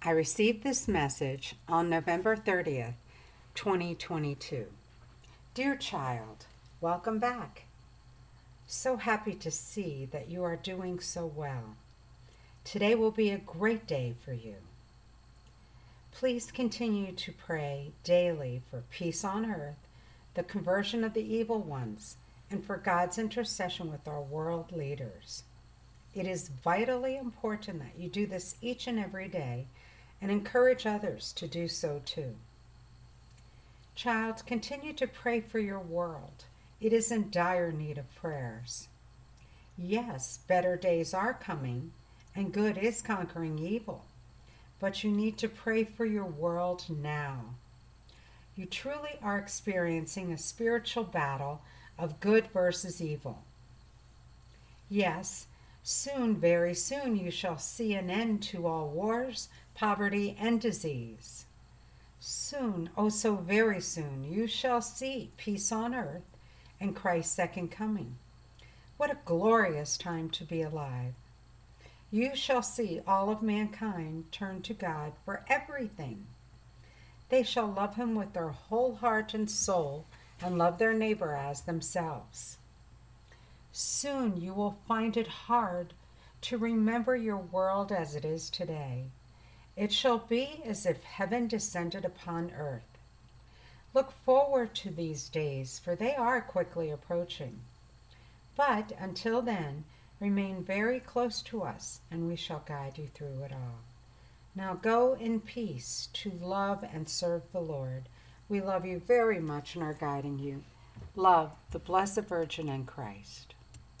I received this message on November 30th, 2022. Dear child, welcome back. So happy to see that you are doing so well. Today will be a great day for you. Please continue to pray daily for peace on earth, the conversion of the evil ones, and for God's intercession with our world leaders. It is vitally important that you do this each and every day and encourage others to do so too. Child, continue to pray for your world. It is in dire need of prayers. Yes, better days are coming, and good is conquering evil, but you need to pray for your world now. You truly are experiencing a spiritual battle of good versus evil. Yes, soon, very soon, you shall see an end to all wars, poverty, and disease. Soon, oh so very soon, you shall see peace on earth and Christ's second coming. What a glorious time to be alive. You shall see all of mankind turn to God for everything. They shall love him with their whole heart and soul and love their neighbor as themselves. Soon you will find it hard to remember your world as it is today. It shall be as if heaven descended upon earth. Look forward to these days, for they are quickly approaching. But until then, remain very close to us, and we shall guide you through it all. Now go in peace to love and serve the Lord. We love you very much and are guiding you. Love the Blessed Virgin and Christ.